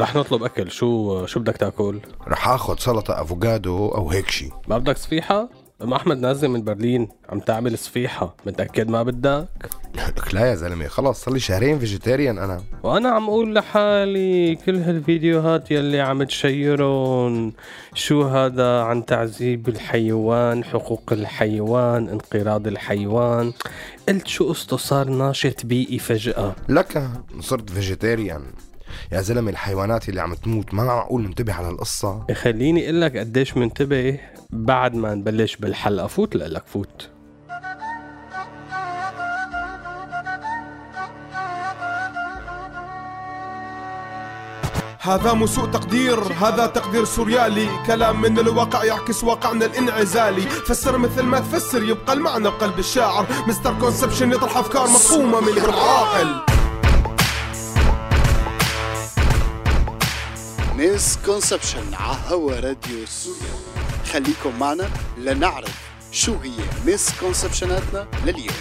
رح نطلب أكل شو شو بدك تاكل؟ رح آخذ سلطة أفوكادو أو هيك شي ما بدك صفيحة؟ أم أحمد نازل من برلين عم تعمل صفيحة متأكد ما بدك؟ لك لا يا زلمة خلص صار لي شهرين vegetarian أنا. وأنا عم أقول لحالي كل هالفيديوهات يلي عم تشيرون شو هذا عن تعذيب الحيوان حقوق الحيوان انقراض الحيوان. قلت شو قصته؟ صار ناشط بيئي فجأة. لك صرت vegetarian يا زلمة الحيوانات اللي عم تموت ما معقول ننتبه على القصة؟ خليني أقول لك قديش منتبه بعد ما نبلش بالحلقة. فوت لك فوت. هذا مو سوء تقدير هذا تقدير سوريالي. كلام من الواقع يعكس واقعنا الانعزالي. فسر مثل ما تفسر يبقى المعنى بقلب الشاعر. misconception يطرح أفكار مفهومة من العاقل. misconception على هوا راديو سوريا خليكم معنا لنعرف شو هي misconception اتنا لليوم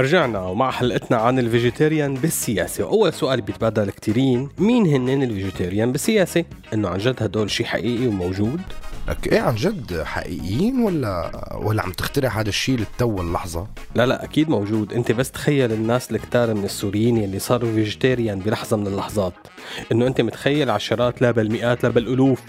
رجعنا ومع حلقتنا عن ال vegetarian بالسياسة. وأول سؤال بيتبادل كتيرين. مين هنن ال vegetarian بالسياسة؟ إنه عن جد هدول شي حقيقي وموجود؟ لك إيه عن جد حقيقيين ولا ولا عم تخترع هذا الشيء للتو اللحظة؟ لا لا أكيد موجود. أنت بس تخيل الناس الكتار من السوريين اللي صاروا vegetarian بلحظة من اللحظات. إنه أنت متخيل عشرات لا بل مئات لا بل ألوف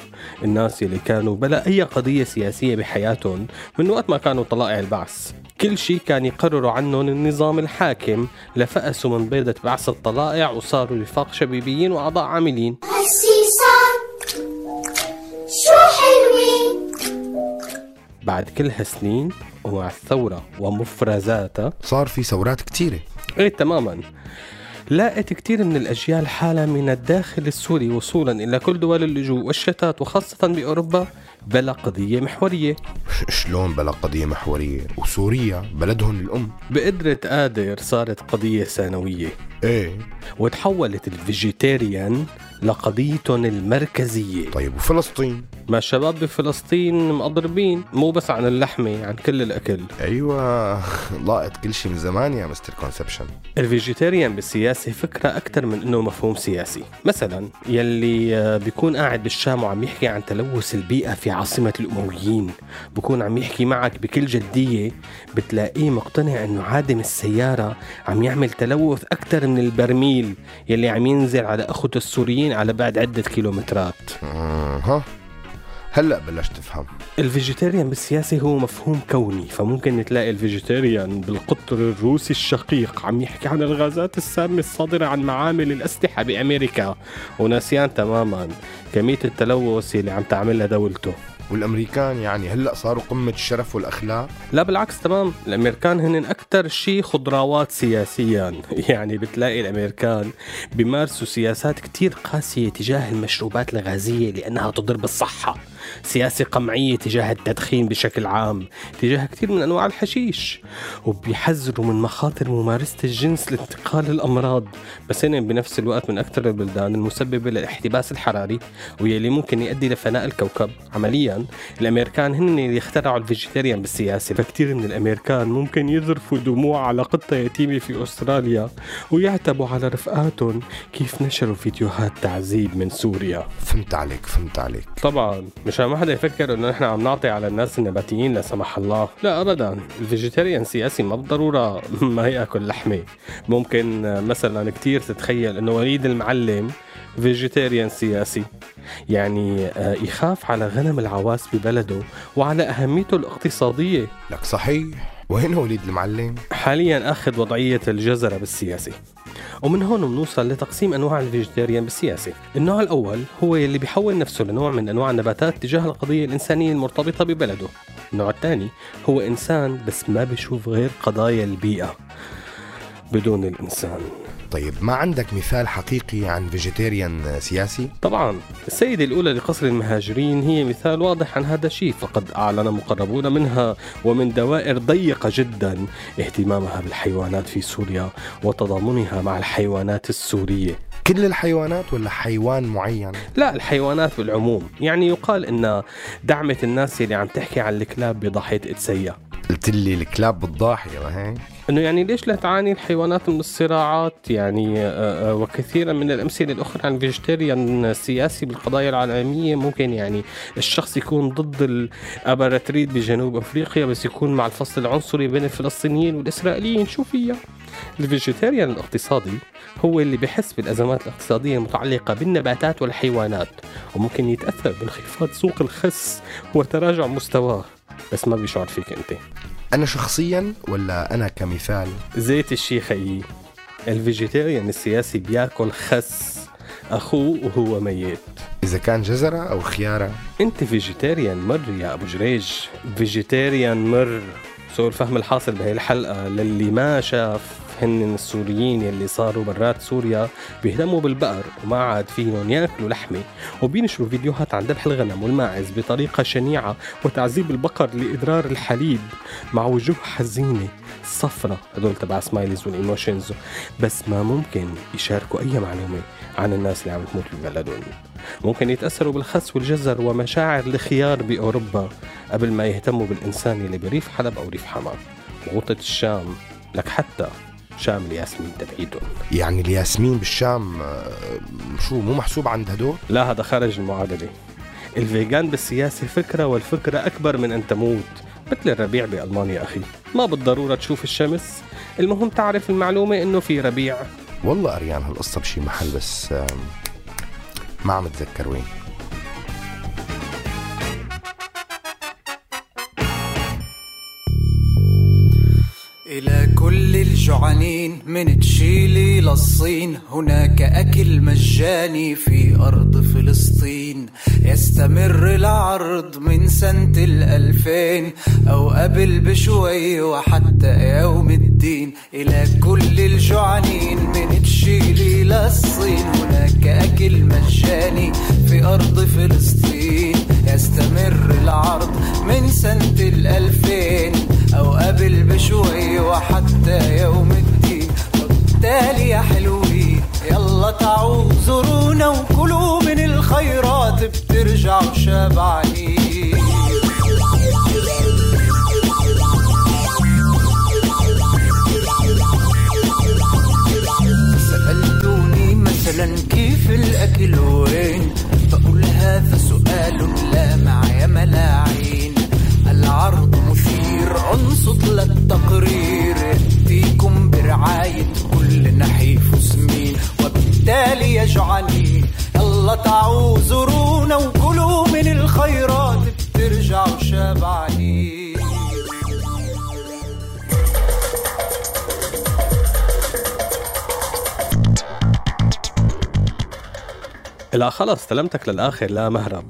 الناس اللي كانوا بلا أي قضية سياسية بحياتهم من وقت ما كانوا طلائع البعث. كل شيء كان يقرروا عنهم النظام الحاكم. لفقسوا من بيضة بعث الطلائع وصاروا رفاق شبيبيين وأعضاء عاملين. شو حلوين؟ بعد كل هالسنين ومع الثورة ومفرزاتها. صار في ثورات كتيرة. إيه تماما. لاقت كثير من الأجيال حالة من الداخل السوري وصولا إلى كل دول اللجوء والشتات وخاصة بأوروبا بلا قضية محورية. شلون بلا قضية محورية؟ وسوريا بلدهم الأم. بقدرة قادر صارت قضية ثانوية. إيه. وتحولت الفيجيتيريان لقضيتهم المركزية. طيب وفلسطين؟ ما الشباب بفلسطين مقضربين مو بس عن اللحمة عن كل الأكل. أيوه لاقط كل شيء من زمان يا mister conception. ال vegetarian بالسياسة فكرة أكثر من إنه مفهوم سياسي. مثلا يلي آه، بيكون قاعد بالشام وعم يحكي عن تلوث البيئة في عاصمة الأمويين. بكون عم يحكي معك بكل جدية بتلاقيه مقتنع إنه عادم السيارة عم يعمل تلوث أكثر من البرميل يلي عم ينزل على أخوة السوريين على بعد عدة كيلومترات. ها هلأ بلشت تفهم. ال vegetarian بالسياسة هو مفهوم كوني فممكن تلاقي ال vegetarian بالقطر الروسي الشقيق عم يحكي عن الغازات السامة الصادرة عن معامل الأسلحة بأمريكا. وناسيان تماما. كمية التلوث اللي عم تعملها دولته. والأمريكان يعني هلأ صاروا قمة الشرف والأخلاق؟ لا بالعكس تمام الأمريكان هن أكثر شيء خضراوات سياسيا. يعني بتلاقي الأمريكان بيمارسوا سياسات كتير قاسية تجاه المشروبات الغازية لأنها تضر بالصحة. سياسة قمعية تجاه التدخين بشكل عام تجاه كثير من أنواع الحشيش وبيحذروا من مخاطر ممارسة الجنس لانتقال الأمراض. بس هن بنفس الوقت من أكثر البلدان المسببة للاحتباس الحراري ويلي ممكن يؤدي لفناء الكوكب. عمليا الأمريكان هن اللي اخترعوا الفيجيتيريان بالسياسة. فكتير من الأمريكان ممكن يذرفوا دموع على قطة يتيمة في أستراليا ويعتبوا على رفقاتهم كيف نشروا فيديوهات تعذيب من سوريا. فهمت عليك فهمت عليك. طبعا مشان ما حدا يفكر إنه نحن عم نعطي على الناس النباتيين لا سمح الله. لا ابدا. ال vegetarian سياسي ما بالضروره ما يأكل لحمة. ممكن مثلا كتير تتخيل إنه وليد المعلم vegetarian سياسي. يعني آه، يخاف على غنم العواس ببلده وعلى أهميته الاقتصادية. لك صحيح. وين وليد المعلم؟ حاليا أخذ وضعية الجزرة بالسياسة. ومن هون بنوصل لتقسيم أنواع ال vegetarian بالسياسة. النوع الأول هو يلي بيحول نفسه لنوع من أنواع النباتات تجاه القضية الإنسانية المرتبطة ببلده. النوع الثاني هو إنسان بس ما بيشوف غير قضايا البيئة بدون الإنسان. طيب ما عندك مثال حقيقي عن vegetarian سياسي؟ طبعا السيدة الأولى لقصر المهاجرين هي مثال واضح عن هذا الشيء فقد أعلن مقربون منها ومن دوائر ضيقة جدا اهتمامها بالحيوانات في سوريا وتضامنها مع الحيوانات السورية كل الحيوانات ولا حيوان معين؟ لا الحيوانات بالعموم يعني يقال إن دعمت الناس اللي عم تحكي عن الكلاب بضاحية قدسيا قلت لي الكلاب بالضاحية ما هيك؟ إنه يعني ليش لا تعاني الحيوانات من الصراعات؟ يعني آه، آه، وكثيرا من الأمثلة الأخرى عن vegetarian السياسي بالقضايا العالمية. ممكن يعني الشخص يكون ضد الأباراتريد بجنوب أفريقيا بس يكون مع الفصل العنصري بين الفلسطينيين والإسرائيليين. شو فيها ال vegetarian الاقتصادي هو اللي بحس بالأزمات الاقتصادية المتعلقة بالنباتات والحيوانات وممكن يتأثر بانخفاض سوق الخس وتراجع مستواه. بس ما بيشعر فيك أنت. أنا شخصيا ولا أنا كمثال؟ ذات الشي خيي ال vegetarian السياسي بيأكل خس. أخوه وهو ميت. إذا كان جزرة أو خيارة. أنت vegetarian مر يا أبو جريج. vegetarian مر. سوء الفهم الحاصل بهي الحلقة للي ما شاف. هن السوريين يلي صاروا برات سوريا بيهتموا بالبقر وما عاد فيهم ياكلوا لحمة. وبينشروا فيديوهات عن ذبح الغنم والماعز بطريقة شنيعة وتعذيب البقر لإدرار الحليب مع وجوه حزينة. صفرة هدول تبع smiles وال emotions بس ما ممكن يشاركوا أي معلومة عن الناس اللي عم تموت ببلدهم. ممكن يتأثروا بالخس والجزر ومشاعر الخيار بأوروبا قبل ما يهتموا بالإنسان اللي بريف حلب أو ريف حما وغوطة الشام لك حتى شام الياسمين تبعيدهم يعني الياسمين بالشام آه، شو مو محسوب عند هدول؟ لا هذا خارج المعادلة. الفيجان بالسياسة فكرة والفكرة أكبر من أن تموت مثل الربيع بألمانيا أخي. ما بالضرورة تشوف الشمس. المهم تعرف المعلومة إنه في ربيع. والله قريان هالقصة بشي محل بس ما عم أتذكر وين. كل الجوعانين من تشيلي للصين هناك أكل مجاني في أرض فلسطين. يستمر العرض من سنة الألفين أو قبل بشوي وحتى يوم الدين. إلى كل الجوعانين من تشيلي للصين هناك أكل مجاني في أرض فلسطين يستمر العرض من سنة الألفين أو قبل بشوي وحتى يوم الدين. وبالتالي يا حلوين يلا تعوا زورونا وكلوا من الخيرات بترجعوا شبعانين. سألتوني مثلا كيف الأكل وين؟ هذا سؤال لا معي ملاعين. العرض مثير انصت للتقرير يأتيكم برعاية كل نحيف وسمين وبالتالي يا جوعانين يلا تعوا زورونا وكلوا من الخيرات. بترجعوا شبعانين لا خلص استلمتك للآخر لا مهرب.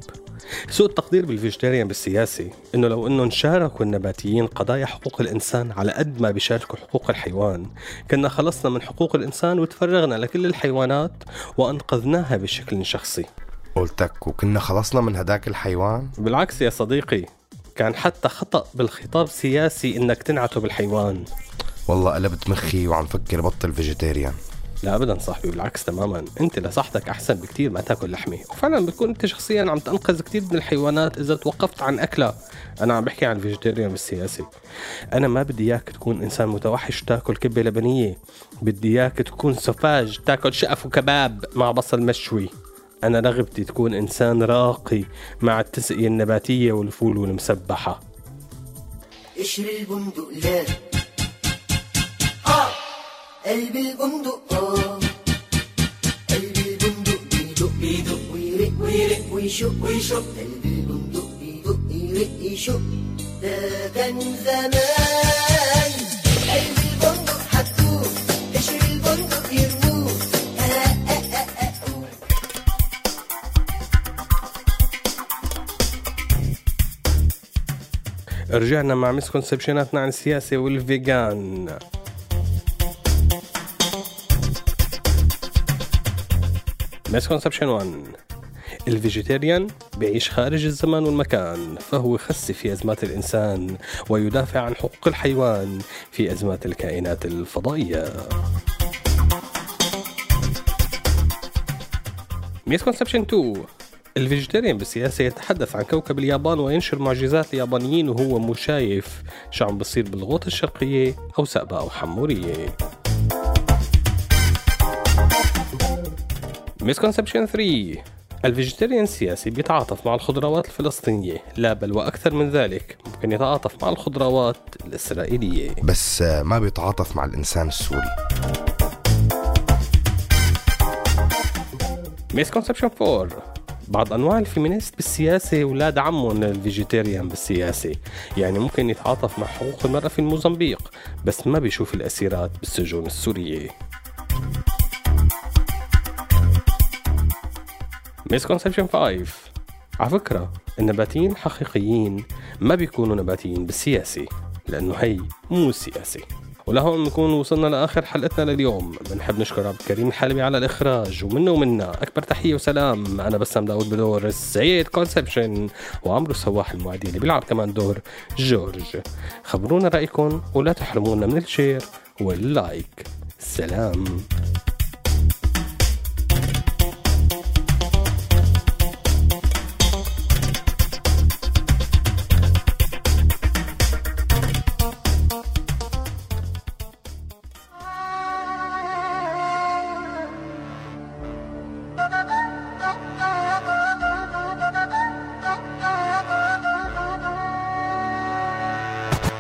سوء التقدير بال vegetarian بالسياسي إنه لو إنهم شاركوا النباتيين قضايا حقوق الإنسان على قد ما بيشاركوا حقوق الحيوان. كنا خلصنا من حقوق الإنسان وتفرغنا لكل الحيوانات وأنقذناها بشكل شخصي. قلتك وكنا خلصنا من هداك الحيوان؟ بالعكس يا صديقي كان حتى خطأ بالخطاب سياسي إنك تنعته بالحيوان. والله قلبت مخي وعم فكر بطل vegetarian. لا ابدا صاحبي بالعكس تماما. أنت لصحتك أحسن بكتير ما تأكل لحمة. وفعلا بتكون أنت شخصيا عم تنقذ كتير من الحيوانات إذا توقفت عن أكلها. أنا عم بحكي عن الفيجيتيريان بالسياسي أنا ما بدي إياك تكون إنسان متوحش تأكل كبة لبنية. بدي إياك تكون سفاج تأكل شقف وكباب مع بصل مشوي. أنا رغبتي تكون إنسان راقي مع التسقية النباتية والفول والمسبحة. قشر البندق لا. آه قلب البندق آه قلب البندق بيدق بيدق ويرق ويرق ويشق ويشق قلب البندق بيدق يرق يشق ده كان زمان قلب البندق حطوه قشر البندق يرموه. رجعنا مع misconception اتنا عن السياسة وال vegan misconception 1 ال vegetarian بيعيش خارج الزمان والمكان فهو يخسف في أزمات الإنسان ويدافع عن حقوق الحيوان في أزمات الكائنات الفضائية. misconception 2 ال vegetarian بالسياسة يتحدث عن كوكب اليابان وينشر معجزات اليابانيين وهو مو شايف شو عم بصير بالغوطة الشرقية أو سقبة أو حمورية. misconception 3 ال vegetarian السياسي بيتعاطف مع الخضروات الفلسطينية. لا بل وأكثر من ذلك ممكن يتعاطف مع الخضروات الإسرائيلية. بس آه، ما بيتعاطف مع الإنسان السوري. misconception 4 بعض أنواع ال feminist بالسياسة أولاد عمهم ال vegetarian بالسياسة. يعني ممكن يتعاطف مع حقوق المرأة في موزمبيق بس ما بيشوف الأسيرات بالسجون السورية. misconception 5 على فكرة النباتيين الحقيقيين ما بيكونوا نباتيين بالسياسة لأنه هي مو سياسة. ولهون نكون وصلنا لآخر حلقتنا لليوم. بنحب نشكر عبد الكريم الحلبي على الإخراج ومنه ومنا أكبر تحية وسلام. أنا بسام داود بدور السيد conception وعمرو سواح المعدي اللي بيلعب كمان دور جورج. خبرونا رأيكم ولا تحرمونا من ال share وال like. سلام.